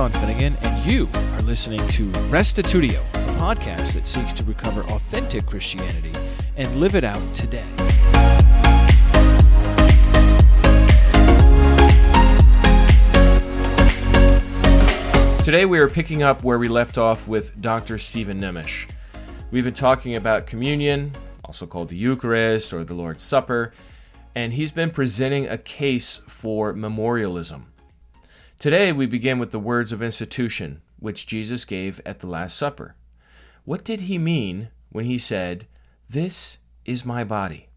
Sean Finnegan, and you are listening to Restitutio, a podcast that seeks to recover authentic Christianity and live it out today. Today we are picking up where we left off with Dr. Steven Nemes. We've been talking about communion, also called the Eucharist or the Lord's Supper, and he's been presenting a case for memorialism. Today we begin with the words of institution, which Jesus gave at the Last Supper. What did he mean when he said, This is my body?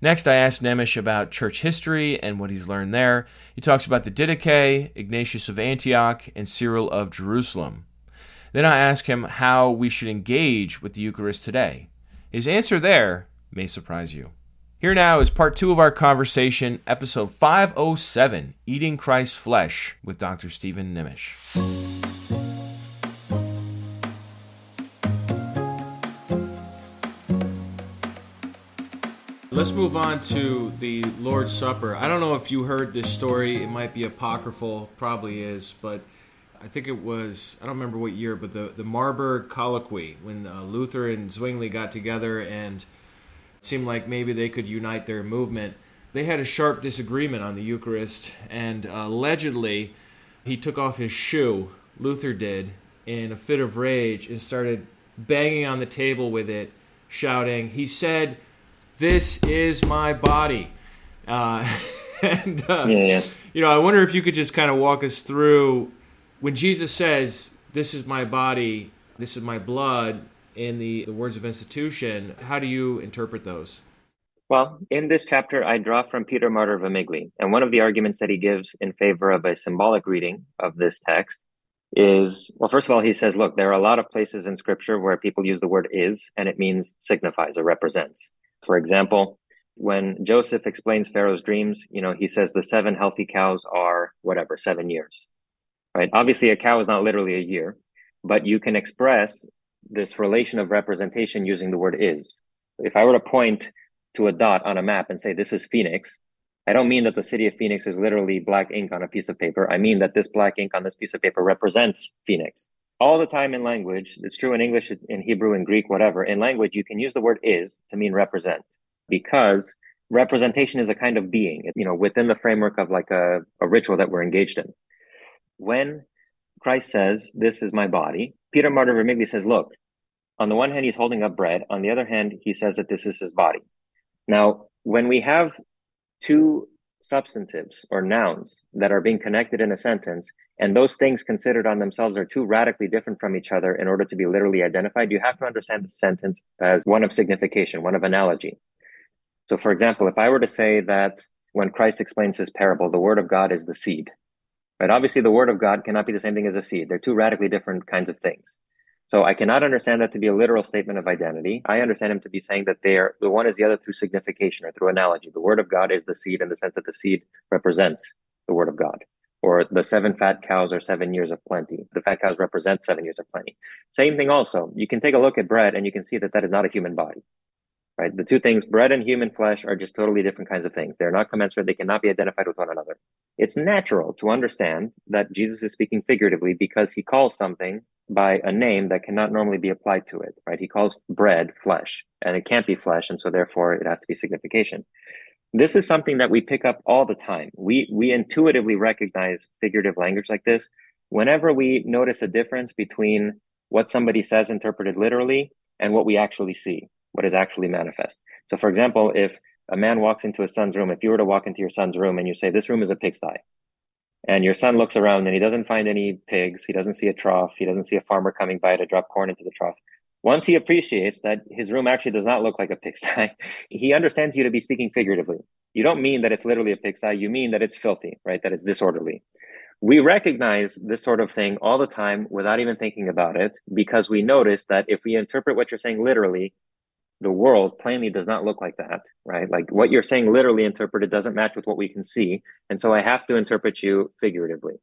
Next, I asked Nemes about church history and what he's learned there. He talks about the Didache, Ignatius of Antioch, and Cyril of Jerusalem. Then I ask him how we should engage with the Eucharist today. His answer there may surprise you. Here now is part two of our conversation, episode 507 Eating Christ's Flesh with Dr. Steven Nemes. Let's move on to the Lord's Supper. I don't know if you heard this story. It might be apocryphal, probably is, but I think it was, I don't remember what year, but the, the Marburg Colloquy, when uh, Luther and Zwingli got together and seemed like maybe they could unite their movement. They had a sharp disagreement on the Eucharist, and uh, allegedly he took off his shoe, Luther did, in a fit of rage and started banging on the table with it, shouting, He said, This is my body. Uh, and, uh, yeah. you know, I wonder if you could just kind of walk us through when Jesus says, This is my body, this is my blood, in the, the words of institution, how do you interpret those? Well, in this chapter, I draw from Peter Martyr Vermigli. And one of the arguments that he gives in favor of a symbolic reading of this text is well, first of all, he says, look, there are a lot of places in scripture where people use the word is and it means signifies or represents. For example, when Joseph explains Pharaoh's dreams, you know, he says the seven healthy cows are whatever, seven years, right? Obviously, a cow is not literally a year, but you can express this relation of representation using the word is. If I were to point to a dot on a map and say this is Phoenix, I don't mean that the city of Phoenix is literally black ink on a piece of paper. I mean that this black ink on this piece of paper represents Phoenix. All the time in language, it's true in English, in Hebrew, in Greek, whatever. In language, you can use the word is to mean represent because representation is a kind of being, you know, within the framework of like a, a ritual that we're engaged in. When Christ says, This is my body, Peter Martyr Vermigli says, Look, on the one hand, he's holding up bread. On the other hand, he says that this is his body. Now, when we have two substantives or nouns that are being connected in a sentence, and those things considered on themselves are too radically different from each other in order to be literally identified, you have to understand the sentence as one of signification, one of analogy. So, for example, if I were to say that when Christ explains his parable, the word of God is the seed, right? Obviously, the word of God cannot be the same thing as a seed. They're two radically different kinds of things. So I cannot understand that to be a literal statement of identity. I understand him to be saying that they are the one is the other through signification or through analogy. The word of God is the seed in the sense that the seed represents the word of God. Or the seven fat cows are seven years of plenty. The fat cows represent seven years of plenty. Same thing also. You can take a look at bread and you can see that that is not a human body. Right? The two things, bread and human flesh, are just totally different kinds of things. They're not commensurate. They cannot be identified with one another. It's natural to understand that Jesus is speaking figuratively because he calls something by a name that cannot normally be applied to it, right? He calls bread flesh, and it can't be flesh, and so therefore it has to be signification. This is something that we pick up all the time. We we intuitively recognize figurative language like this whenever we notice a difference between what somebody says interpreted literally and what we actually see, what is actually manifest. So, for example, if a man walks into his son's room, if you were to walk into your son's room and you say, This room is a pigsty, and your son looks around and he doesn't find any pigs. He doesn't see a trough. He doesn't see a farmer coming by to drop corn into the trough. Once he appreciates that his room actually does not look like a pigsty, he understands you to be speaking figuratively. You don't mean that it's literally a pigsty. You mean that it's filthy, right? That it's disorderly. We recognize this sort of thing all the time without even thinking about it because we notice that if we interpret what you're saying literally, the world plainly does not look like that, right? Like what you're saying literally interpreted doesn't match with what we can see. And so I have to interpret you figuratively.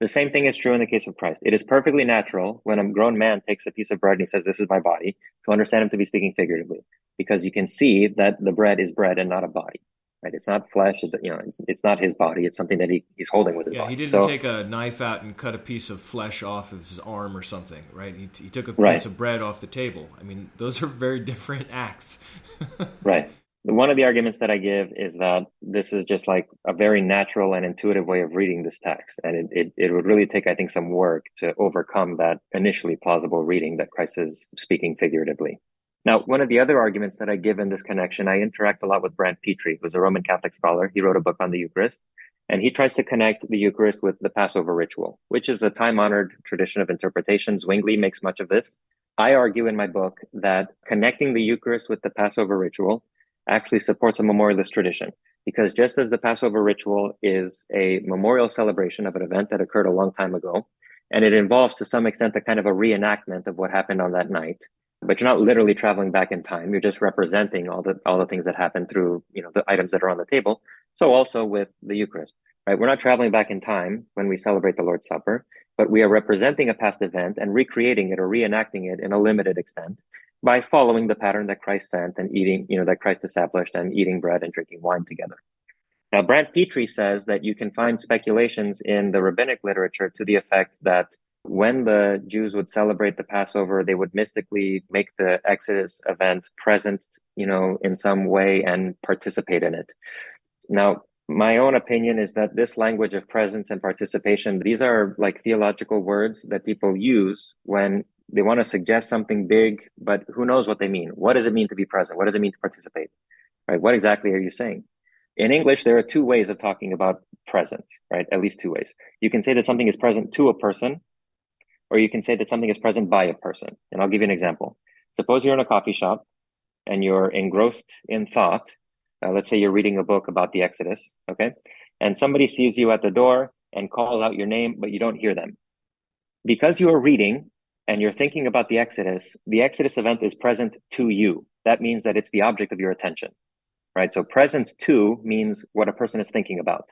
The same thing is true in the case of Christ. It is perfectly natural when a grown man takes a piece of bread and he says, This is my body, to understand him to be speaking figuratively, because you can see that the bread is bread and not a body. Right? It's not flesh. You know, it's, it's not his body. It's something that he, he's holding with his yeah, body. he didn't so, take a knife out and cut a piece of flesh off of his arm or something, right? He, he took a piece right. of bread off the table. I mean, those are very different acts. right. One of the arguments that I give is that this is just like a very natural and intuitive way of reading this text. And it, it, it would really take, I think, some work to overcome that initially plausible reading that Christ is speaking figuratively. Now, one of the other arguments that I give in this connection, I interact a lot with Brant Pitre, who's a Roman Catholic scholar. He wrote a book on the Eucharist, and he tries to connect the Eucharist with the Passover ritual, which is a time honored tradition of interpretation. Zwingli makes much of this. I argue in my book that connecting the Eucharist with the Passover ritual actually supports a memorialist tradition, because just as the Passover ritual is a memorial celebration of an event that occurred a long time ago, and it involves to some extent a kind of a reenactment of what happened on that night but you're not literally traveling back in time. You're just representing all the all the things that happen through you know the items that are on the table. So also with the Eucharist, right? We're not traveling back in time when we celebrate the Lord's Supper, but we are representing a past event and recreating it or reenacting it in a limited extent by following the pattern that Christ sent and eating, you know, that Christ established and eating bread and drinking wine together. Now, Brant Pitre says that you can find speculations in the rabbinic literature to the effect that when the Jews would celebrate the Passover, they would mystically make the Exodus event present, you know, in some way and participate in it. Now, my own opinion is that this language of presence and participation, these are like theological words that people use when they want to suggest something big, but who knows what they mean? What does it mean to be present? What does it mean to participate? Right? What exactly are you saying? In English, there are two ways of talking about presence, right? At least two ways. You can say that something is present to a person, or you can say that something is present by a person. And I'll give you an example. Suppose you're in a coffee shop and you're engrossed in thought. Uh, let's say you're reading a book about the Exodus, okay? And somebody sees you at the door and calls out your name, but you don't hear them. Because you are reading and you're thinking about the Exodus, the Exodus event is present to you. That means that it's the object of your attention, right? So presence to means what a person is thinking about.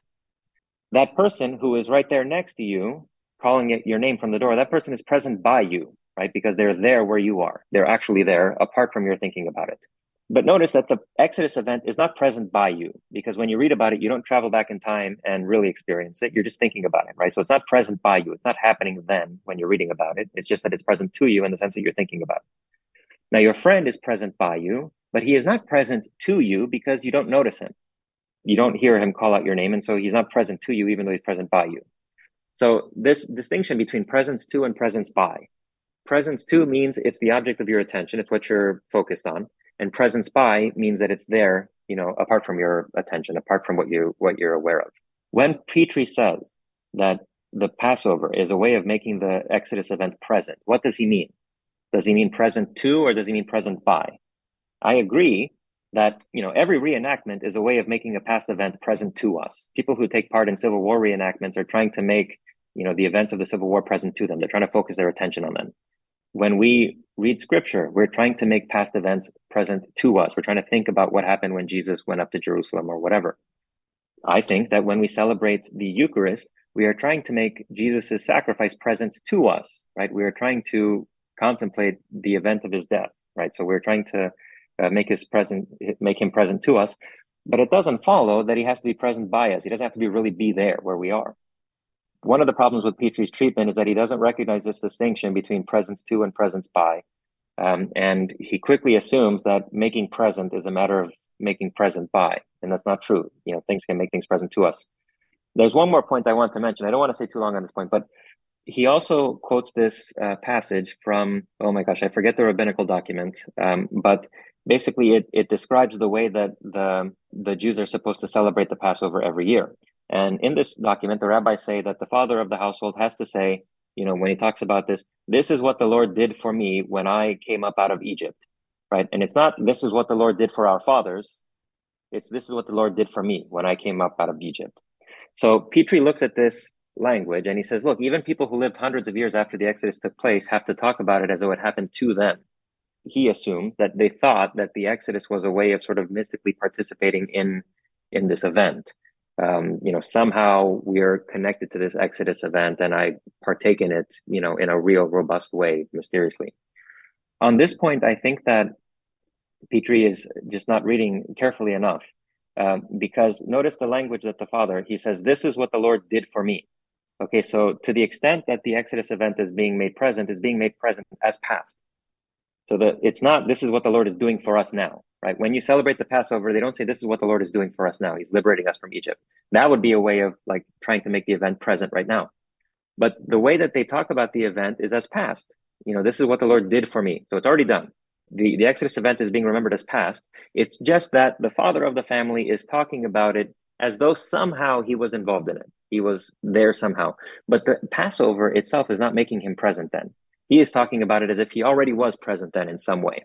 That person who is right there next to you calling it your name from the door, that person is present by you, right? Because they're there where you are. They're actually there apart from your thinking about it. But notice that the Exodus event is not present by you because when you read about it, you don't travel back in time and really experience it. You're just thinking about it, right? So it's not present by you. It's not happening then when you're reading about it. It's just that it's present to you in the sense that you're thinking about it. Now, your friend is present by you, but he is not present to you because you don't notice him. You don't hear him call out your name. And so he's not present to you, even though he's present by you. So this distinction between presence to and presence by. Presence to hmm. means it's the object of your attention, it's what you're focused on, and presence by means that it's there, you know, apart from your attention, apart from what you what you're aware of. When Pitre says that the Passover is a way of making the Exodus event present, what does he mean? Does he mean present to or does he mean present by? I agree that you know every reenactment is a way of making a past event present to us. People who take part in Civil War reenactments are trying to make you know the events of the civil war present to them. They're trying to focus their attention on them. When we read scripture we're trying to make past events present to us. We're trying to think about what happened when jesus went up to jerusalem or whatever. I think that when we celebrate the eucharist we are trying to make jesus' sacrifice present to us right? We are trying to contemplate the event of his death right? So we're trying to uh, make his present make him present to us. But it doesn't follow that he has to be present by us. He doesn't have to be really be there where we are one of the problems with Pitre's treatment is that he doesn't recognize this distinction between presence to and presence by. Um, and he quickly assumes that making present is a matter of making present by, and that's not true. You know, things can make things present to us. There's one more point I want to mention. I don't want to say too long on this point, but he also quotes this uh, passage from oh my gosh, I forget the rabbinical document, um, but basically it it describes the way that the the Jews are supposed to celebrate the Passover every year. And in this document, the rabbis say that the father of the household has to say, you know, when he talks about this, this is what the Lord did for me when I came up out of Egypt, right? And it's not this is what the Lord did for our fathers. It's this is what the Lord did for me when I came up out of Egypt. So Pitre looks at this language and he says, look, even people who lived hundreds of years after the Exodus took place have to talk about it as though it happened to them. He assumes that they thought that the Exodus was a way of sort of mystically participating in in this event um, you know, somehow we are connected to this Exodus event and I partake in it, you know, in a real robust way, mysteriously. On this point, I think that Pitre is just not reading carefully enough. um, because notice the language that the father he says, "This is what the Lord did for me." Okay, so to the extent that the Exodus event is being made present, is being made present as past. So that it's not this is what the Lord is doing for us now, right? When you celebrate the Passover, they don't say this is what the Lord is doing for us now. He's liberating us from Egypt. That would be a way of like trying to make the event present right now. But the way that they talk about the event is as past. You know, this is what the Lord did for me. So it's already done. The the Exodus event is being remembered as past. It's just that the father of the family is talking about it as though somehow he was involved in it. He was there somehow. But the Passover itself is not making him present then. He is talking about it as if he already was present then in some way.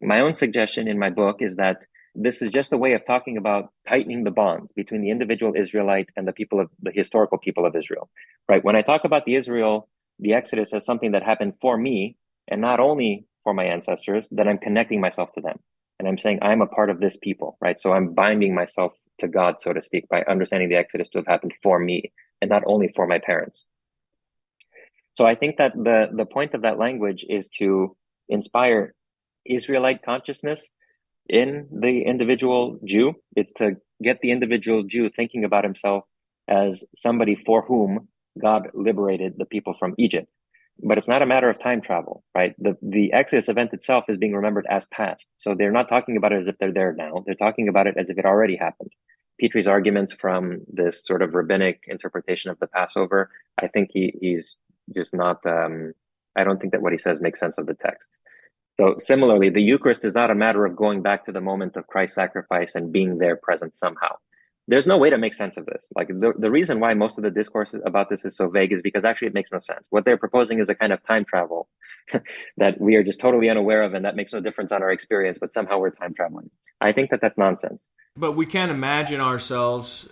My own suggestion in my book is that this is just a way of talking about tightening the bonds between the individual Israelite and the people of the historical people of Israel. Right? When I talk about the Israel, the Exodus as something that happened for me and not only for my ancestors, then I'm connecting myself to them. And I'm saying I'm a part of this people, right? So I'm binding myself to God, so to speak, by understanding the Exodus to have happened for me and not only for my parents. So I think that the the point of that language is to inspire Israelite consciousness in the individual Jew. It's to get the individual Jew thinking about himself as somebody for whom God liberated the people from Egypt. But it's not a matter of time travel, right? The the Exodus event itself is being remembered as past. So they're not talking about it as if they're there now. They're talking about it as if it already happened. Pitre's arguments from this sort of rabbinic interpretation of the Passover, I think he, he's just not um, i don't think that what he says makes sense of the text. So similarly the eucharist is not a matter of going back to the moment of christ's sacrifice and being there present somehow. There's no way to make sense of this. Like the, the reason why most of the discourse about this is so vague is because actually it makes no sense. What they're proposing is a kind of time travel that we are just totally unaware of and that makes no difference on our experience but somehow we're time traveling. I think that that's nonsense. But we can't imagine ourselves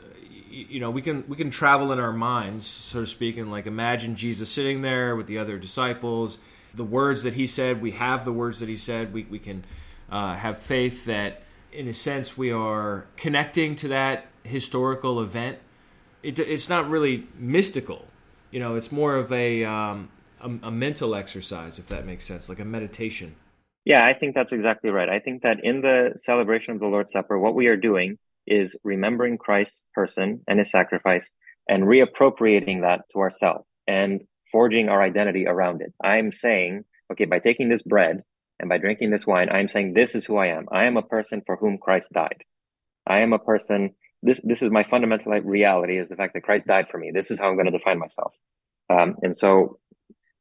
you know we can we can travel in our minds so to speak and like imagine jesus sitting there with the other disciples. The words that he said we have the words that he said. We, we can uh, have faith that in a sense we are connecting to that historical event. It, it's not really mystical. You know it's more of a, um, a, a mental exercise if that makes sense like a meditation. Yeah i think that's exactly right. I think that in the celebration of the lord's supper what we are doing is remembering Christ's person and his sacrifice and reappropriating that to ourselves and forging our identity around it. I'm saying, okay, by taking this bread and by drinking this wine, I'm saying this is who I am. I am a person for whom Christ died. I am a person. This this is my fundamental reality is the fact that Christ died for me. This is how I'm going to define myself. Um, and so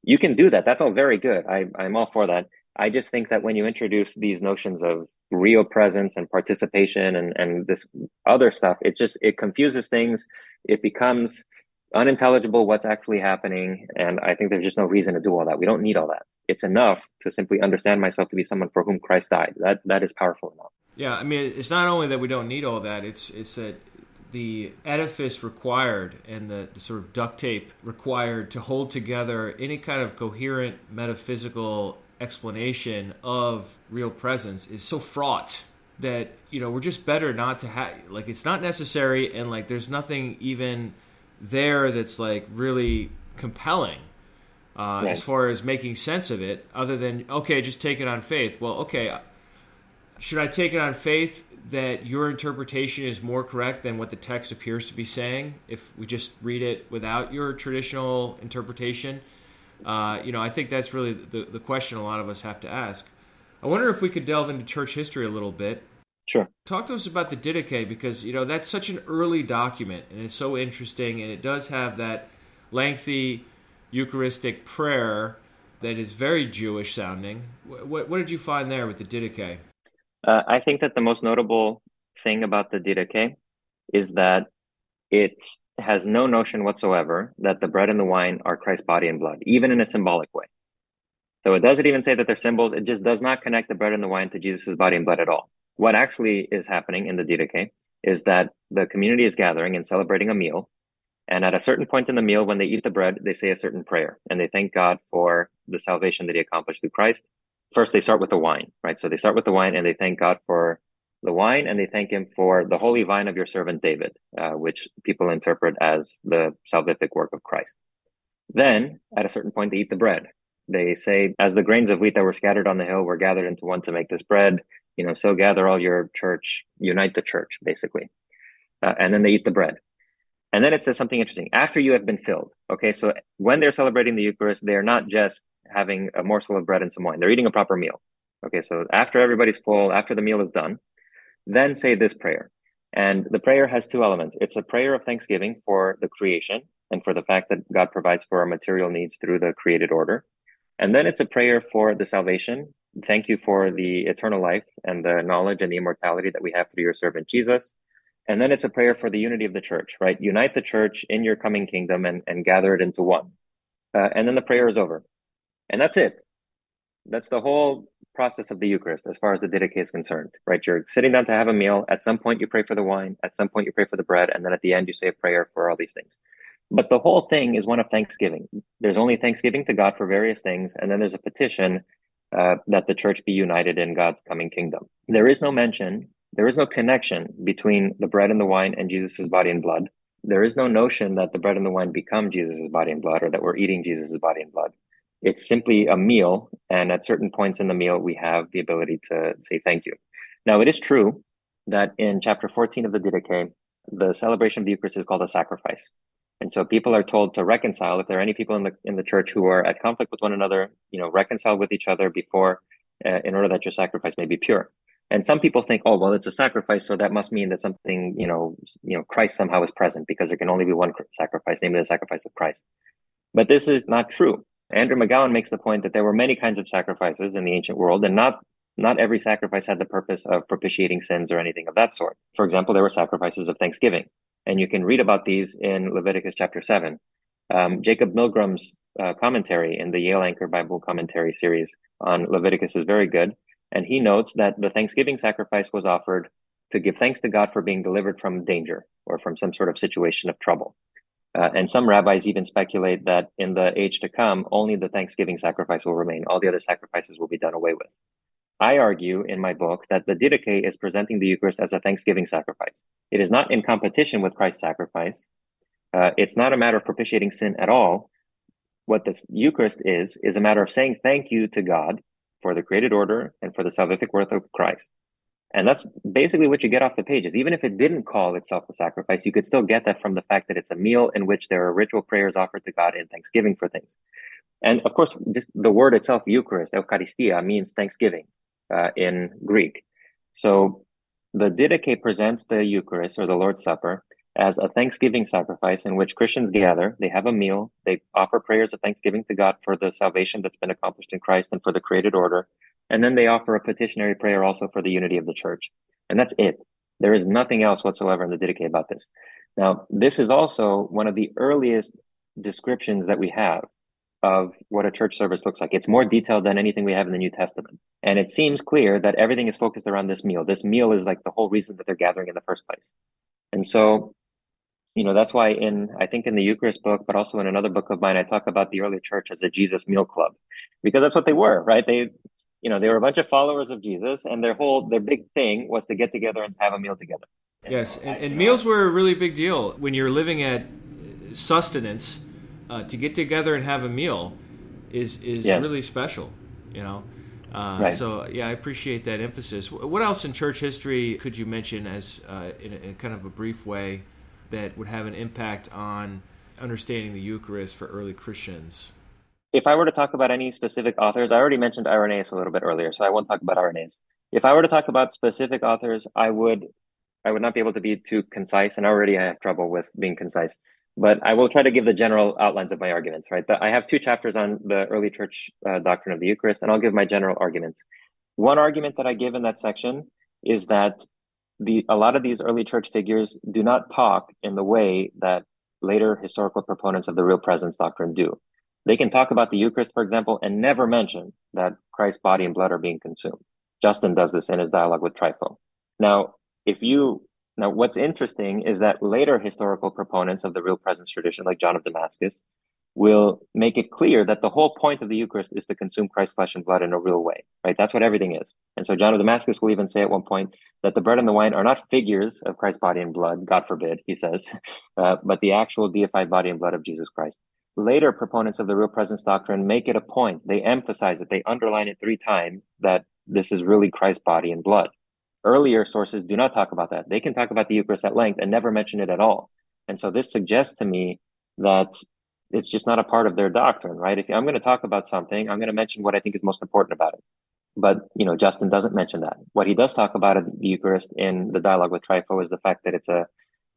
you can do that. That's all very good. I, I'm all for that. I just think that when you introduce these notions of real presence and participation and, and this other stuff, it's just, it confuses things. It becomes unintelligible what's actually happening. And I think there's just no reason to do all that. We don't need all that. It's enough to simply understand myself to be someone for whom Christ died. That that is powerful enough. Yeah, I mean, it's not only that we don't need all that. It's it's that the edifice required and the, the, sort of duct tape required to hold together any kind of coherent metaphysical explanation of real presence is so fraught that you know we're just better not to have like it's not necessary and like there's nothing even there that's like really compelling uh, right. as far as making sense of it other than okay just take it on faith well okay should i take it on faith that your interpretation is more correct than what the text appears to be saying if we just read it without your traditional interpretation uh, you know, I think that's really the, the question a lot of us have to ask. I wonder if we could delve into church history a little bit. Sure. Talk to us about the Didache because, you know, that's such an early document and it's so interesting and it does have that lengthy Eucharistic prayer that is very Jewish sounding. What, what did you find there with the Didache? Uh, I think that the most notable thing about the Didache is that it has no notion whatsoever that the bread and the wine are Christ's body and blood, even in a symbolic way. So it doesn't even say that they're symbols. It just does not connect the bread and the wine to Jesus' body and blood at all. What actually is happening in the Didache is that the community is gathering and celebrating a meal. And at a certain point in the meal, when they eat the bread, they say a certain prayer and they thank God for the salvation that he accomplished through Christ. First, they start with the wine, right? So they start with the wine and they thank God for the wine and they thank him for the holy vine of your servant David, uh, which people interpret as the salvific work of Christ. Then, at a certain point, they eat the bread. They say, as the grains of wheat that were scattered on the hill were gathered into one to make this bread, you know, so gather all your church, unite the church, basically. Uh, and then they eat the bread. And then it says something interesting. After you have been filled. Okay, so when they're celebrating the Eucharist, they're not just having a morsel of bread and some wine. They're eating a proper meal. Okay, so after everybody's full, after the meal is done, then say this prayer. And the prayer has two elements. It's a prayer of thanksgiving for the creation and for the fact that God provides for our material needs through the created order. And then it's a prayer for the salvation. Thank you for the eternal life and the knowledge and the immortality that we have through your servant Jesus. And then it's a prayer for the unity of the church, right? Unite the church in your coming kingdom and, and gather it into one. Uh, and then the prayer is over. And that's it. That's the whole process of the Eucharist as far as the Didache is concerned, right? You're sitting down to have a meal. At some point, you pray for the wine. At some point, you pray for the bread. And then at the end, you say a prayer for all these things. But the whole thing is one of thanksgiving. There's only thanksgiving to God for various things. And then there's a petition uh, that the church be united in God's coming kingdom. There is no mention, there is no connection between the bread and the wine and Jesus' body and blood. There is no notion that the bread and the wine become Jesus' body and blood or that we're eating Jesus' body and blood. It's simply a meal. And at certain points in the meal, we have the ability to say thank you. Now, it is true that in chapter 14 of the Didache, the celebration of the Eucharist is called a sacrifice. And so people are told to reconcile. If there are any people in the in the church who are at conflict with one another, you know, reconcile with each other before, uh, in order that your sacrifice may be pure. And some people think, oh, well, it's a sacrifice, so that must mean that something, you know, you know, Christ somehow is present because there can only be one sacrifice, namely the sacrifice of Christ. But this is not true. Andrew McGowan makes the point that there were many kinds of sacrifices in the ancient world, and not not every sacrifice had the purpose of propitiating sins or anything of that sort. For example, there were sacrifices of thanksgiving, and you can read about these in Leviticus chapter seven. Um, Jacob Milgrom's uh, commentary in the Yale Anchor Bible Commentary series on Leviticus is very good, and he notes that the Thanksgiving sacrifice was offered to give thanks to God for being delivered from danger or from some sort of situation of trouble. Uh, and some rabbis even speculate that in the age to come, only the Thanksgiving sacrifice will remain. All the other sacrifices will be done away with. I argue in my book that the Didache is presenting the Eucharist as a Thanksgiving sacrifice. It is not in competition with Christ's sacrifice. Uh, it's not a matter of propitiating sin at all. What the Eucharist is, is a matter of saying thank you to God for the created order and for the salvific worth of Christ. And that's basically what you get off the pages. Even if it didn't call itself a sacrifice, you could still get that from the fact that it's a meal in which there are ritual prayers offered to God in thanksgiving for things. And of course, the word itself, Eucharist, Eucharistia, means thanksgiving uh, in Greek. So the Didache presents the Eucharist or the Lord's Supper as a thanksgiving sacrifice in which Christians gather, they have a meal, they offer prayers of thanksgiving to God for the salvation that's been accomplished in Christ and for the created order. And then they offer a petitionary prayer also for the unity of the church. And that's it. There is nothing else whatsoever in the Didache about this. Now, this is also one of the earliest descriptions that we have of what a church service looks like. It's more detailed than anything we have in the New Testament. And it seems clear that everything is focused around this meal. This meal is like the whole reason that they're gathering in the first place. And so, you know, that's why in, I think in the Eucharist book, but also in another book of mine, I talk about the early church as a Jesus meal club because that's what they were, right? They, you know, they were a bunch of followers of Jesus, and their whole their big thing was to get together and have a meal together. yes, and, and meals were a really big deal when you're living at sustenance. Uh, to get together and have a meal is is yeah. really special, you know. Uh, right. So yeah, I appreciate that emphasis. What else in church history could you mention as uh, in, a, in kind of a brief way that would have an impact on understanding the Eucharist for early Christians? If I were to talk about any specific authors, I already mentioned Irenaeus a little bit earlier, so I won't talk about Irenaeus. If I were to talk about specific authors, I would I would not be able to be too concise, and already I have trouble with being concise. But I will try to give the general outlines of my arguments. Right, I have two chapters on the early church uh, doctrine of the Eucharist, and I'll give my general arguments. One argument that I give in that section is that the a lot of these early church figures do not talk in the way that later historical proponents of the real presence doctrine do. They can talk about the Eucharist, for example, and never mention that Christ's body and blood are being consumed. Justin does this in his dialogue with Trypho. Now, if you now, what's interesting is that later historical proponents of the real presence tradition, like John of Damascus, will make it clear that the whole point of the Eucharist is to consume Christ's flesh and blood in a real way, right? That's what everything is. And so John of Damascus will even say at one point that the bread and the wine are not figures of Christ's body and blood, God forbid, he says, uh, but the actual deified body and blood of Jesus Christ. Later proponents of the real presence doctrine make it a point. They emphasize it. They underline it three times that this is really Christ's body and blood. Earlier sources do not talk about that. They can talk about the Eucharist at length and never mention it at all. And so this suggests to me that it's just not a part of their doctrine, right? If I'm going to talk about something, I'm going to mention what I think is most important about it. But you know, Justin doesn't mention that. What he does talk about at the Eucharist in the dialogue with Trypho is the fact that it's a,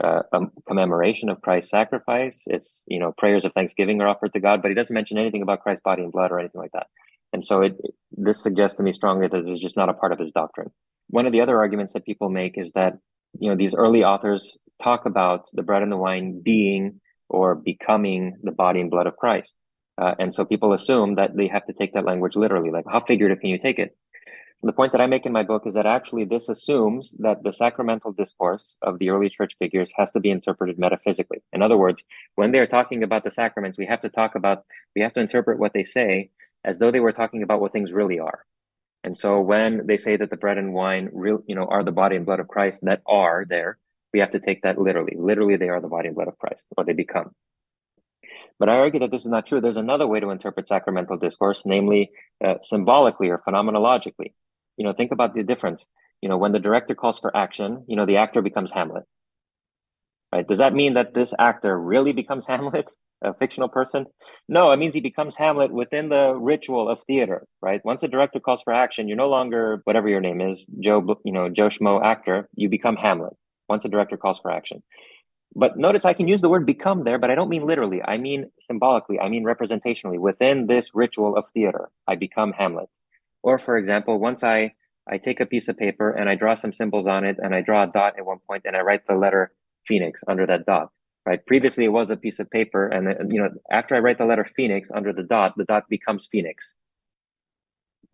a, a commemoration of Christ's sacrifice. It's you know, prayers of thanksgiving are offered to God, but he doesn't mention anything about Christ's body and blood or anything like that. And so it this suggests to me strongly that it's just not a part of his doctrine. One of the other arguments that people make is that you know these early authors talk about the bread and the wine being or becoming the body and blood of Christ. Uh, and so people assume that they have to take that language literally. Like, how figurative can you take it? The point that I make in my book is that actually this assumes that the sacramental discourse of the early church figures has to be interpreted metaphysically. In other words, when they're talking about the sacraments, we have to talk about, we have to interpret what they say as though they were talking about what things really are. And so when they say that the bread and wine real, you know, are the body and blood of Christ that are there, we have to take that literally. Literally, they are the body and blood of Christ, or they become. But I argue that this is not true. There's another way to interpret sacramental discourse, namely uh, symbolically or phenomenologically. You know, think about the difference. You know, when the director calls for action, you know, the actor becomes Hamlet. Right? Does that mean that this actor really becomes Hamlet, a fictional person? No, it means he becomes Hamlet within the ritual of theater. Right? Once the director calls for action, you're no longer whatever your name is, Joe, you know, Joe Schmo actor. You become Hamlet once the director calls for action. But notice I can use the word become there, but I don't mean literally. I mean symbolically. I mean representationally. Within this ritual of theater, I become Hamlet. Or, for example, once I, I take a piece of paper and I draw some symbols on it and I draw a dot at one point and I write the letter Phoenix under that dot. Right. Previously, it was a piece of paper, and uh, you know, after I write the letter Phoenix under the dot, the dot becomes Phoenix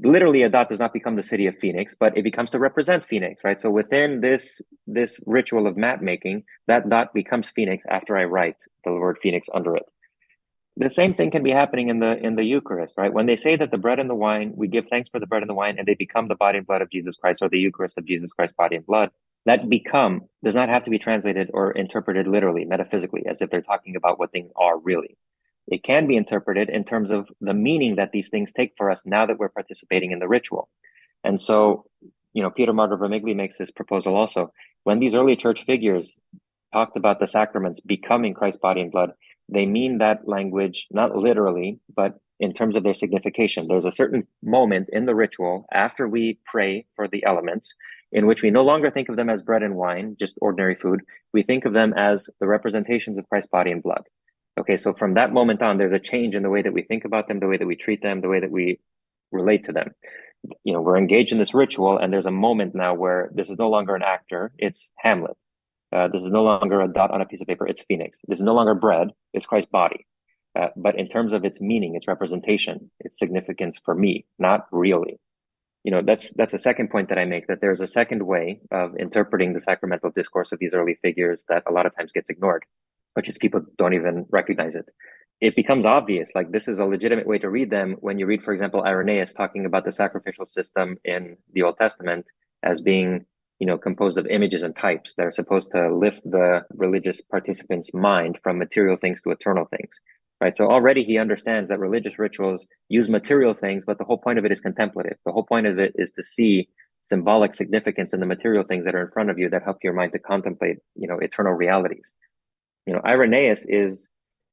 literally a dot does not become the city of phoenix but it becomes to represent phoenix right so within this this ritual of map making that dot becomes phoenix after i write the word phoenix under it the same thing can be happening in the in the eucharist right when they say that the bread and the wine we give thanks for the bread and the wine and they become the body and blood of jesus christ or the eucharist of jesus Christ, body and blood that become does not have to be translated or interpreted literally metaphysically as if they're talking about what things are really it can be interpreted in terms of the meaning that these things take for us now that we're participating in the ritual. And so, you know, Peter Martyr Vermigli makes this proposal also. When these early church figures talked about the sacraments becoming Christ's body and blood, they mean that language not literally, but in terms of their signification. There's a certain moment in the ritual after we pray for the elements in which we no longer think of them as bread and wine, just ordinary food. We think of them as the representations of Christ's body and blood. Okay, so from that moment on, there's a change in the way that we think about them, the way that we treat them, the way that we relate to them. You know, we're engaged in this ritual, and there's a moment now where this is no longer an actor, it's Hamlet. Uh, this is no longer a dot on a piece of paper, it's Phoenix. This is no longer bread, it's Christ's body. Uh, but in terms of its meaning, its representation, its significance for me, not really. You know, that's that's a second point that I make that there's a second way of interpreting the sacramental discourse of these early figures that a lot of times gets ignored which is people don't even recognize it. It becomes obvious, like this is a legitimate way to read them when you read, for example, Irenaeus talking about the sacrificial system in the Old Testament as being, you know, composed of images and types that are supposed to lift the religious participant's mind from material things to eternal things. Right. So already he understands that religious rituals use material things, but the whole point of it is contemplative. The whole point of it is to see symbolic significance in the material things that are in front of you that help your mind to contemplate, you know, eternal realities. You know, Irenaeus is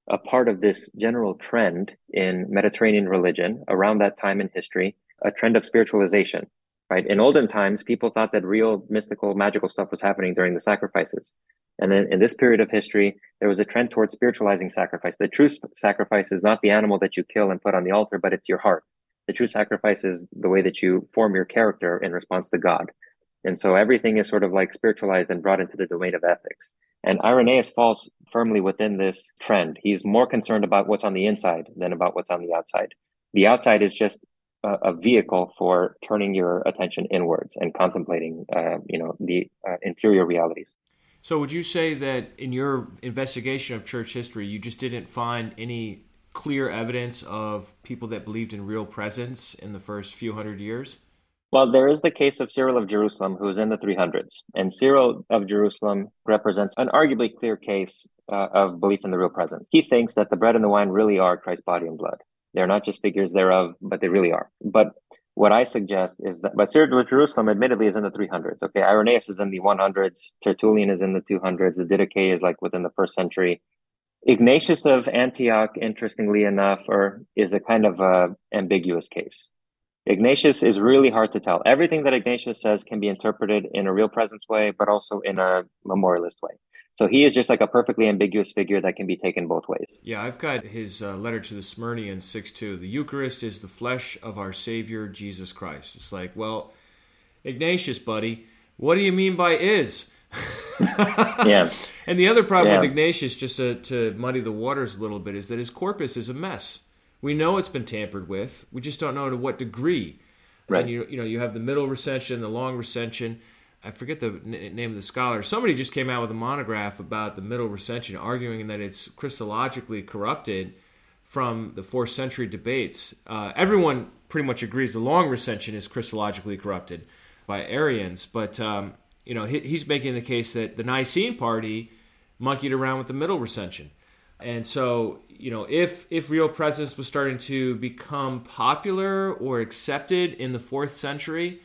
a part of this general trend in Mediterranean religion around that time in history, a trend of spiritualization, right? In olden times, people thought that real mystical, magical stuff was happening during the sacrifices. And then in this period of history, there was a trend towards spiritualizing sacrifice. The true sacrifice is not the animal that you kill and put on the altar, but it's your heart. The true sacrifice is the way that you form your character in response to God. And so everything is sort of like spiritualized and brought into the domain of ethics. And Irenaeus falls firmly within this trend. He's more concerned about what's on the inside than about what's on the outside. The outside is just a, a vehicle for turning your attention inwards and contemplating, uh, you know, the uh, interior realities. So, would you say that in your investigation of church history, you just didn't find any clear evidence of people that believed in real presence in the first few hundred years? Well, there is the case of Cyril of Jerusalem, who is in the 300s. And Cyril of Jerusalem represents an arguably clear case uh, of belief in the real presence. He thinks that the bread and the wine really are Christ's body and blood. They're not just figures thereof, but they really are. But what I suggest is that, but of Jerusalem admittedly is in the 300s. Okay, Irenaeus is in the 100s, Tertullian is in the 200s, the Didache is like within the first century. Ignatius of Antioch, interestingly enough, or is a kind of a ambiguous case. Ignatius is really hard to tell. Everything that Ignatius says can be interpreted in a real presence way, but also in a memorialist way. So he is just like a perfectly ambiguous figure that can be taken both ways. Yeah, I've got his uh, letter to the Smyrnaeans 6 2. The Eucharist is the flesh of our Savior, Jesus Christ. It's like, well, Ignatius, buddy, what do you mean by is? yeah. And the other problem yeah. with Ignatius, just to, to muddy the waters a little bit, is that his corpus is a mess. We know it's been tampered with. We just don't know to what degree. Right. And you, you know, you have the middle recension, the long recension I forget the name of the scholar. Somebody just came out with a monograph about the Middle Recension, arguing that it's Christologically corrupted from the fourth century debates. Uh, everyone pretty much agrees the Long Recension is Christologically corrupted by Arians, but um, you know he, he's making the case that the Nicene party monkeyed around with the Middle Recension, and so you know if if real presence was starting to become popular or accepted in the fourth century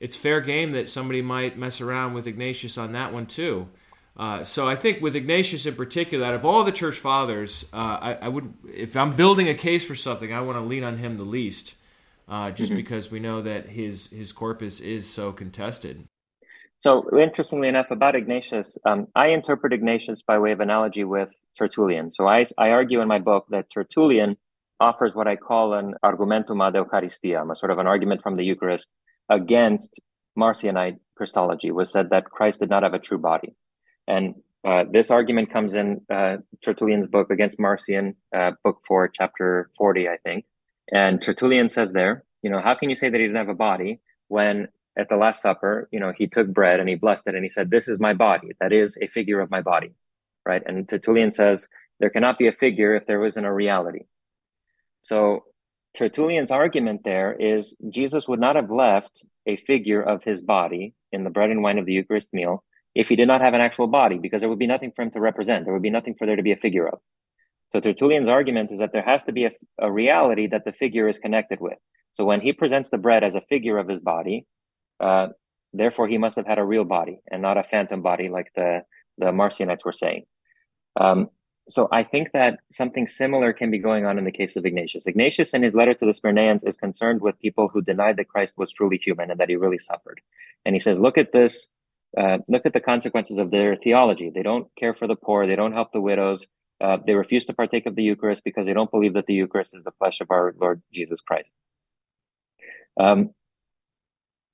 it's fair game that somebody might mess around with Ignatius on that one too. Uh, so I think with Ignatius in particular, out of all the church fathers, uh, I, I, would, if I'm building a case for something, I want to lean on him the least, uh, just mm-hmm. because we know that his his corpus is so contested. So interestingly enough, about Ignatius, um, I interpret Ignatius by way of analogy with Tertullian. So I I argue in my book that Tertullian offers what I call an argumentum ad Eucharistiam, a sort of an argument from the Eucharist against Marcionite Christology was said that Christ did not have a true body. And uh, this argument comes in uh, Tertullian's book against Marcion, uh, book four, chapter 40, I think. And Tertullian says there, you know, how can you say that he didn't have a body when at the Last Supper, you know, he took bread and he blessed it and he said, This is my body. That is a figure of my body. Right. And Tertullian says, There cannot be a figure if there wasn't a reality. So Tertullian's argument there is Jesus would not have left a figure of his body in the bread and wine of the Eucharist meal if he did not have an actual body, because there would be nothing for him to represent. There would be nothing for there to be a figure of. So Tertullian's argument is that there has to be a, a reality that the figure is connected with. So when he presents the bread as a figure of his body, uh, therefore he must have had a real body and not a phantom body like the the Marcionites were saying. Um, so I think that something similar can be going on in the case of Ignatius. Ignatius, in his letter to the Smyrnaeans, is concerned with people who denied that Christ was truly human and that he really suffered. And he says, look at this, uh, look at the consequences of their theology. They don't care for the poor, they don't help the widows, uh, they refuse to partake of the Eucharist because they don't believe that the Eucharist is the flesh of our Lord Jesus Christ. Um,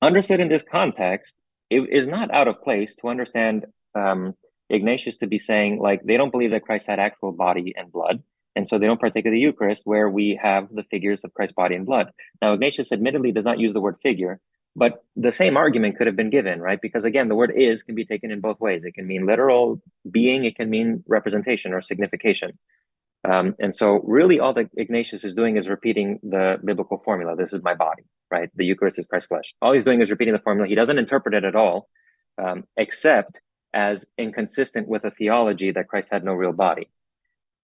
understood in this context, it is not out of place to understand um, Ignatius to be saying like they don't believe that Christ had actual body and blood, and so they don't partake of the Eucharist where we have the figures of Christ's body and blood. Now Ignatius admittedly does not use the word figure, but the same argument could have been given, right? Because again, the word is can be taken in both ways. It can mean literal being, it can mean representation or signification. Um, and so, really, all that Ignatius is doing is repeating the biblical formula. This is my body, right? The Eucharist is Christ's flesh. All he's doing is repeating the formula. He doesn't interpret it at all, um, except as inconsistent with a theology that Christ had no real body.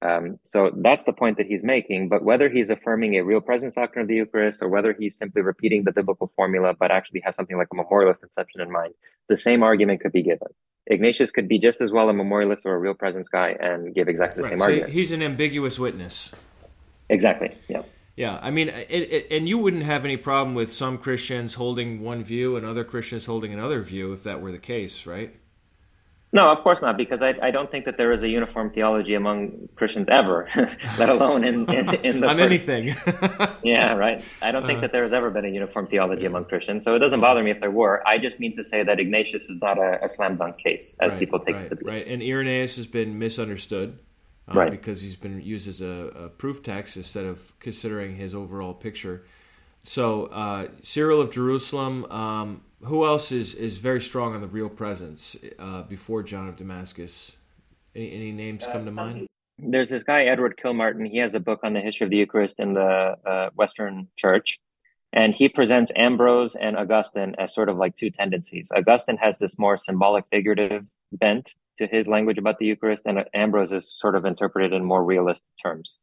Um, so that's the point that he's making. But whether he's affirming a real presence doctrine of the Eucharist or whether he's simply repeating the biblical formula but actually has something like a memorialist conception in mind, the same argument could be given. Ignatius could be just as well a memorialist or a real presence guy and give exactly the right. same so argument. He's an ambiguous witness. Exactly. Yeah. Yeah, I mean, it, it, and you wouldn't have any problem with some Christians holding one view and other Christians holding another view if that were the case, right? No, of course not, because I, I don't think that there is a uniform theology among Christians ever, let alone in, in, in the on first... anything. yeah, right. I don't think uh, that there has ever been a uniform theology yeah. among Christians, so it doesn't bother me if there were. I just mean to say that Ignatius is not a, a slam dunk case, as right, people take right, it to be. Right, and Irenaeus has been misunderstood. Uh, right. Because he's been used as a, a, proof text instead of considering his overall picture. So, uh, Cyril of Jerusalem, um, who else is, is very strong on the real presence uh, before John of Damascus? Any, any names come uh, to mind? There's this guy, Edward Kilmartin. He has a book on the history of the Eucharist in the uh, Western Church. And he presents Ambrose and Augustine as sort of like two tendencies. Augustine has this more symbolic, figurative bent to his language about the Eucharist, and Ambrose is sort of interpreted in more realist terms.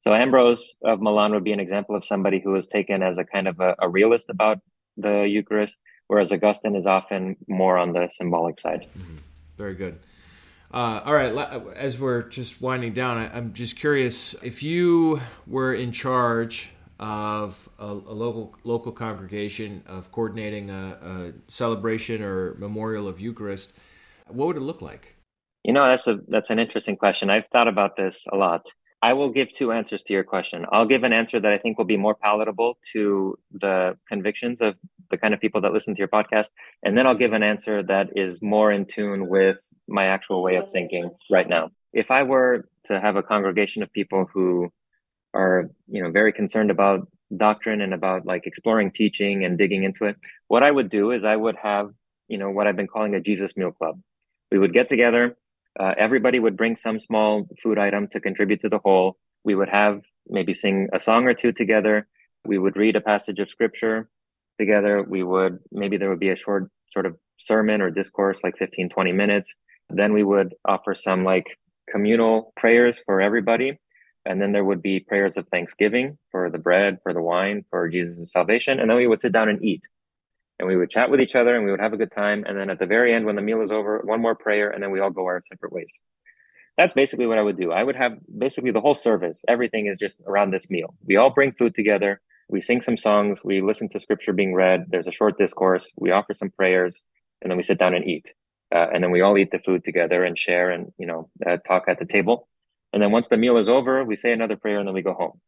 So Ambrose of Milan would be an example of somebody who was taken as a kind of a, a realist about the Eucharist, whereas Augustine is often more on the symbolic side. Mm-hmm. Very good. Uh, all right, as we're just winding down, I, am just curious if you were in charge of a, a local local congregation of coordinating a, a, celebration or memorial of Eucharist, what would it look like? You know, that's a that's an interesting question. I've thought about this a lot. I will give two answers to your question. I'll give an answer that I think will be more palatable to the convictions of the kind of people that listen to your podcast. And then I'll give an answer that is more in tune with my actual way of thinking right now. If I were to have a congregation of people who are, you know, very concerned about doctrine and about like exploring teaching and digging into it, what I would do is I would have, you know, what I've been calling a Jesus meal club. We would get together uh, everybody would bring some small food item to contribute to the whole. We would have maybe sing a song or two together. We would read a passage of scripture together. We would, maybe there would be a short sort of sermon or discourse, like 15, 20 minutes. Then we would offer some like communal prayers for everybody. And then there would be prayers of thanksgiving for the bread, for the wine, for Jesus' salvation. And then we would sit down and eat and we would chat with each other and we would have a good time. And then at the very end, when the meal is over, one more prayer, and then we all go our separate ways. That's basically what I would do. I would have basically the whole service. Everything is just around this meal. We all bring food together. We sing some songs. We listen to scripture being read. There's a short discourse. We offer some prayers, and then we sit down and eat. Uh, and then we all eat the food together and share and you know uh, talk at the table. And then once the meal is over, we say another prayer and then we go home.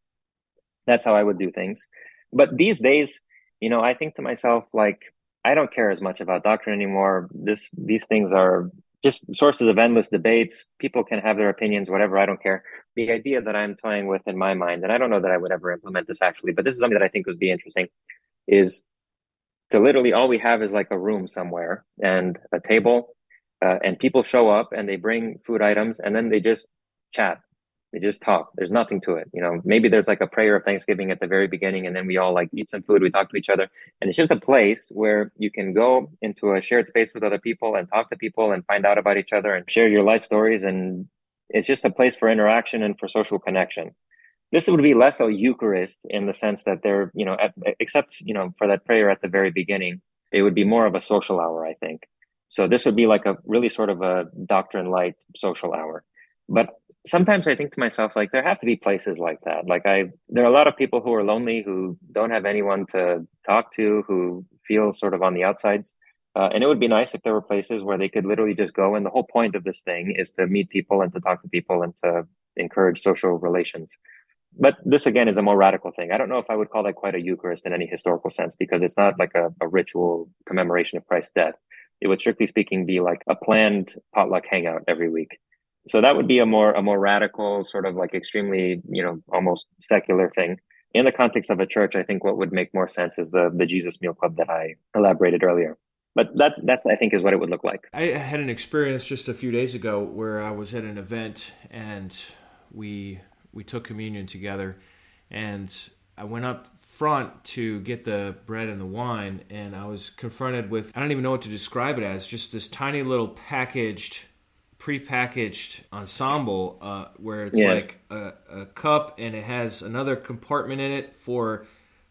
That's how I would do things. But these days, you know, I think to myself, like, I don't care as much about doctrine anymore. This these things are just sources of endless debates. People can have their opinions, whatever. I don't care. The idea that I'm toying with in my mind, and I don't know that I would ever implement this actually, but this is something that I think would be interesting, is to literally all we have is like a room somewhere and a table, uh, and people show up and they bring food items, and then they just chat they just talk. There's nothing to it. You know, maybe there's like a prayer of Thanksgiving at the very beginning, and then we all like eat some food, we talk to each other. And it's just a place where you can go into a shared space with other people and talk to people and find out about each other and share your life stories. And it's just a place for interaction and for social connection. This would be less a Eucharist in the sense that they're, you know, at, except, you know, for that prayer at the very beginning, it would be more of a social hour, I think. So this would be like a really sort of a doctrine light social hour but sometimes I think to myself, like there have to be places like that. Like I, there are a lot of people who are lonely, who don't have anyone to talk to, who feel sort of on the outsides. Uh, and it would be nice if there were places where they could literally just go. And the whole point of this thing is to meet people and to talk to people and to encourage social relations. But this again is a more radical thing. I don't know if I would call that quite a Eucharist in any historical sense because it's not like a, a ritual commemoration of Christ's death. It would strictly speaking be like a planned potluck hangout every week so that would be a more a more radical sort of like extremely you know almost secular thing. In the context of a church i think what would make more sense is the the jesus meal club that i elaborated earlier. But that that's i think is what it would look like. I had an experience just a few days ago where i was at an event and we we took communion together and i went up front to get the bread and the wine and i was confronted with i don't even know what to describe it as just this tiny little packaged prepackaged ensemble uh, where it's yeah. like a, a, cup and it has another compartment in it for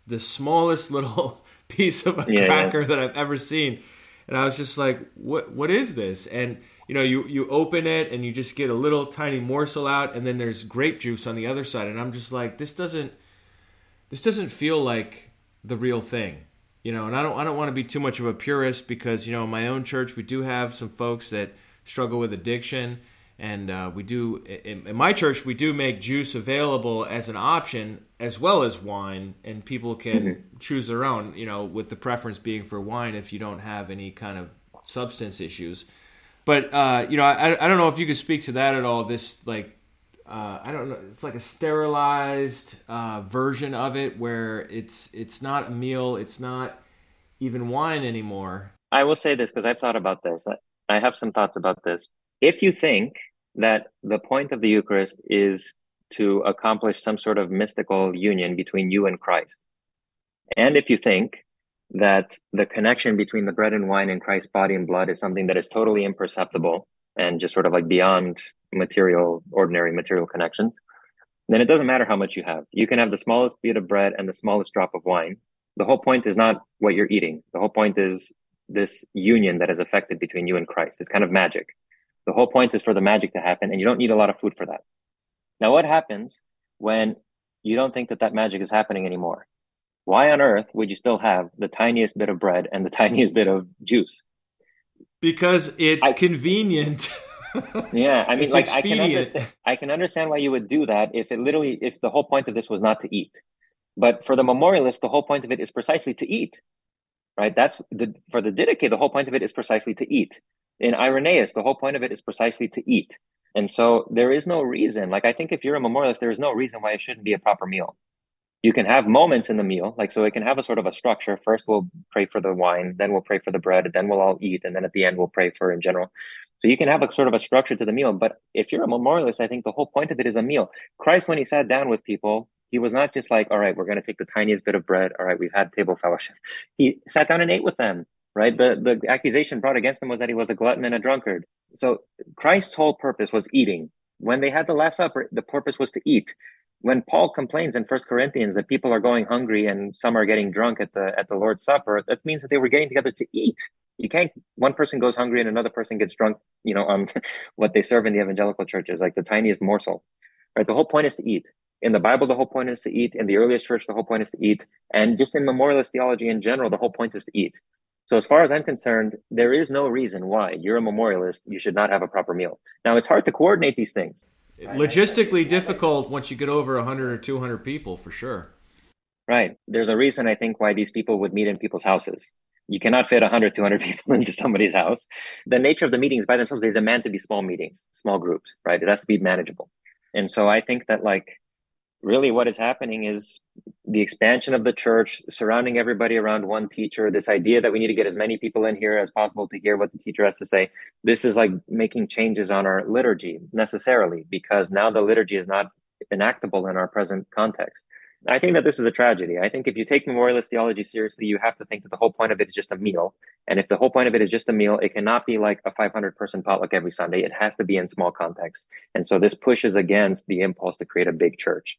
the smallest little piece of a yeah, cracker yeah. that I've ever seen. And I was just like, "What? What is this?" And you know, you you open it and you just get a little tiny morsel out, and then there's grape juice on the other side, and I'm just like, "This doesn't, this doesn't feel like the real thing." You know, and I don't I don't want to be too much of a purist because you know, in my own church we do have some folks that struggle with addiction. And uh, we do, in, in, my church, we do make juice available as an option as well as wine, and people can mm-hmm. choose their own, you know, with the preference being for wine if you don't have any kind of substance issues. But, uh, you know, I, I don't know if you could speak to that at all. This, like, uh, I don't know. It's like a sterilized uh, version of it, where it's it's not a meal. It's not even wine anymore. I will say this because I've thought about this. I have some thoughts about this. If you think that the point of the Eucharist is to accomplish some sort of mystical union between you and Christ, and if you think that the connection between the bread and wine and Christ's body and blood is something that is totally imperceptible and just sort of like beyond material, ordinary material connections, then it doesn't matter how much you have. You can have the smallest bit of bread and the smallest drop of wine. The whole point is not what you're eating. The whole point is this union that is affected between you and Christ. It's kind of magic. The whole point is for the magic to happen, and you don't need a lot of food for that. Now, what happens when you don't think that that magic is happening anymore? Why on earth would you still have the tiniest bit of bread and the tiniest bit of juice? Because it's I, convenient. yeah, I mean, it's like I can, under, I can understand why you would do that if it literally, if the whole point of this was not to eat. But for the memorialist, the whole point of it is precisely to eat, right? That's the for the Didache, the whole point of it is precisely to eat. In Irenaeus, the whole point of it is precisely to eat. And so there is no reason, like I think if you're a memorialist, there is no reason why it shouldn't be a proper meal. You can have moments in the meal, like so it can have a sort of a structure. First we'll pray for the wine, then we'll pray for the bread, and then we'll all eat, and then at the end we'll pray for in general. So you can have a sort of a structure to the meal. But if you're a memorialist, I think the whole point of it is a meal. Christ, when he sat down with people, he was not just like, all right, we're going to take the tiniest bit of bread. All right, we've had table fellowship. He sat down and ate with them right? The the accusation brought against him was that he was a glutton and a drunkard. So Christ's whole purpose was eating. When they had the Last Supper, the purpose was to eat. When Paul complains in First Corinthians that people are going hungry and some are getting drunk at the at the Lord's Supper, that means that they were getting together to eat. You can't. One person goes hungry and another person gets drunk. You know, on what they serve in the evangelical churches, like the tiniest morsel. Right. The whole point is to eat. In the Bible, the whole point is to eat. In the earliest church, the whole point is to eat. And just in memorialist theology in general, the whole point is to eat. So as far as I'm concerned, there is no reason why you're a memorialist, you should not have a proper meal. Now it's hard to coordinate these things. Logistically difficult once you get over 100 or 200 people for sure. Right. There's a reason I think why these people would meet in people's houses. You cannot fit 100, 200 people into somebody's house. The nature of the meetings by themselves, they demand to be small meetings, small groups, right? It has to be manageable. And so I think that like really what is happening is the expansion of the church surrounding everybody around one teacher this idea that we need to get as many people in here as possible to hear what the teacher has to say. This is like making changes on our liturgy necessarily because now the liturgy is not enactable in our present context I think that this is a tragedy. I think if you take memorialist theology seriously, you have to think that the whole point of it is just a meal. And if the whole point of it is just a meal, it cannot be like a 500 person potluck every Sunday. It has to be in small context. And so this pushes against the impulse to create a big church.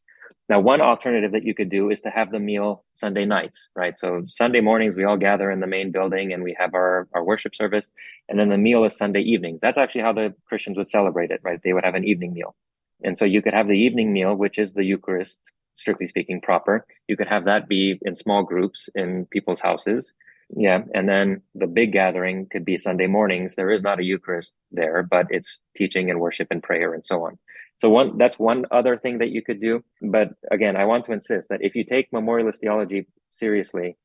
Now, one alternative that you could do is to have the meal Sunday nights, right? So Sunday mornings, we all gather in the main building and we have our, our worship service. And then the meal is Sunday evenings. That's actually how the Christians would celebrate it, right? They would have an evening meal. And so you could have the evening meal, which is the Eucharist, strictly speaking, proper. You could have that be in small groups in people's houses. Yeah. And then the big gathering could be Sunday mornings. There is not a Eucharist there, but it's teaching and worship and prayer and so on. So one that's one other thing that you could do. But again, I want to insist that if you take memorialist theology seriously,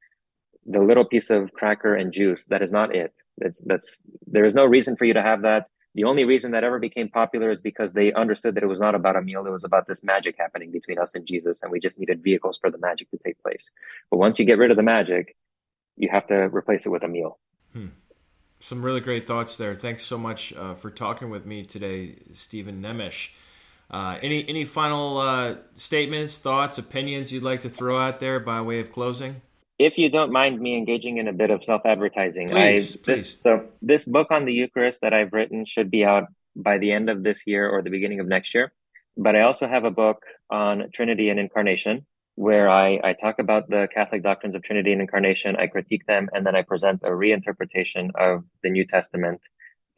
the little piece of cracker and juice, that is not it. That's that's there is no reason for you to have that. The only reason that ever became popular is because they understood that it was not about a meal, it was about this magic happening between us and Jesus, and we just needed vehicles for the magic to take place. But once you get rid of the magic, you have to replace it with a meal. Hmm. Some really great thoughts there. Thanks so much uh, for talking with me today, Steven Nemes. Uh, any any final uh, statements, thoughts, opinions you'd like to throw out there by way of closing? If you don't mind me engaging in a bit of self-advertising, please, I, please. This, so this book on the Eucharist that I've written should be out by the end of this year or the beginning of next year. But I also have a book on Trinity and Incarnation where I, I talk about the Catholic doctrines of Trinity and Incarnation, I critique them, and then I present a reinterpretation of the New Testament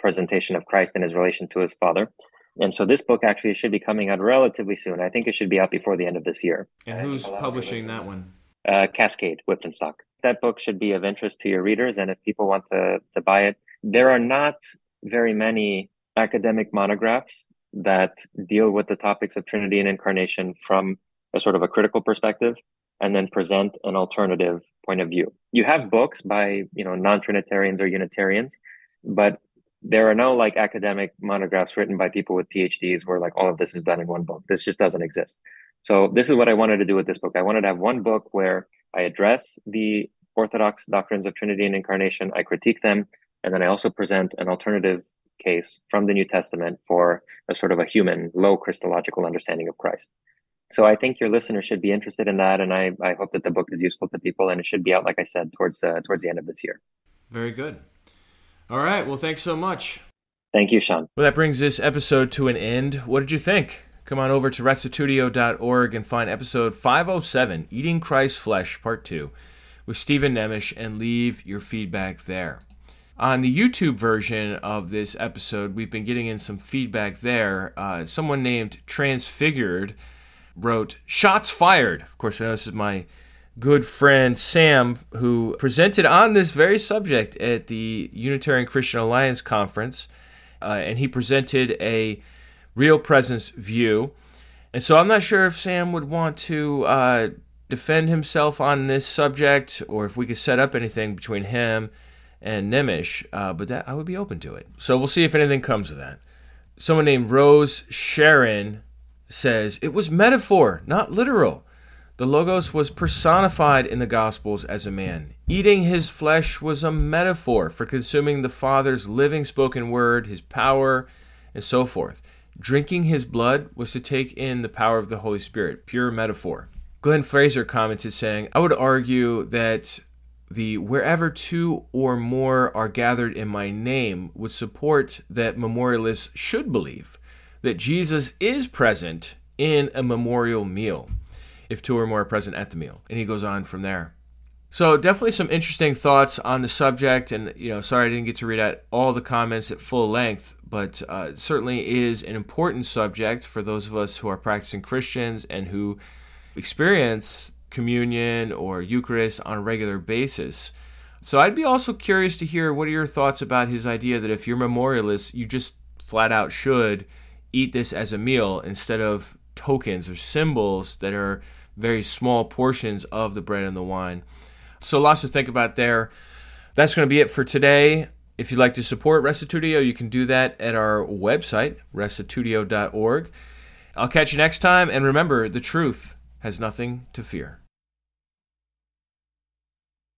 presentation of Christ and his relation to his Father. And so this book actually should be coming out relatively soon. I think it should be out before the end of this year. And who's publishing that one? Uh, Cascade, Stock. That book should be of interest to your readers. And if people want to, to buy it, there are not very many academic monographs that deal with the topics of Trinity and Incarnation from a sort of a critical perspective and then present an alternative point of view. You have books by, you know, non-Trinitarians or Unitarians, but there are no like academic monographs written by people with PhDs where like all of this is done in one book. This just doesn't exist. So this is what I wanted to do with this book. I wanted to have one book where I address the orthodox doctrines of Trinity and Incarnation, I critique them, and then I also present an alternative case from the New Testament for a sort of a human, low Christological understanding of Christ. So I think your listeners should be interested in that, and I, I hope that the book is useful to people, and it should be out, like I said, towards uh, towards the end of this year. Very good. All right. Well, thanks so much. Thank you, Sean. Well, that brings this episode to an end. What did you think? Come on over to restitutio.org and find episode 507, Eating Christ's Flesh, Part 2, with Steven Nemes, and leave your feedback there. On the YouTube version of this episode, we've been getting in some feedback there. Uh, someone named Transfigured wrote, Shots fired. Of course, I know this is my good friend Sam, who presented on this very subject at the Unitarian Christian Alliance conference. Uh, and he presented a real presence view. And so I'm not sure if Sam would want to uh, defend himself on this subject or if we could set up anything between him and Nemes, uh, but that I would be open to it. So we'll see if anything comes of that. Someone named Rose Sharon says it was metaphor, not literal. The Logos was personified in the Gospels as a man. Eating his flesh was a metaphor for consuming the Father's living spoken word, his power, and so forth. Drinking his blood was to take in the power of the Holy Spirit, pure metaphor. Glenn Fraser commented saying, I would argue that the wherever two or more are gathered in my name would support that memorialists should believe that Jesus is present in a memorial meal if two or more are present at the meal. And he goes on from there. So definitely some interesting thoughts on the subject, and you know, sorry I didn't get to read out all the comments at full length, but uh, certainly is an important subject for those of us who are practicing Christians and who experience communion or Eucharist on a regular basis. So I'd be also curious to hear what are your thoughts about his idea that if you're memorialist, you just flat out should eat this as a meal instead of tokens or symbols that are very small portions of the bread and the wine. So lots to think about there. That's going to be it for today. If you'd like to support Restitutio, you can do that at our website, restitutio.org. I'll catch you next time, and remember, the truth has nothing to fear.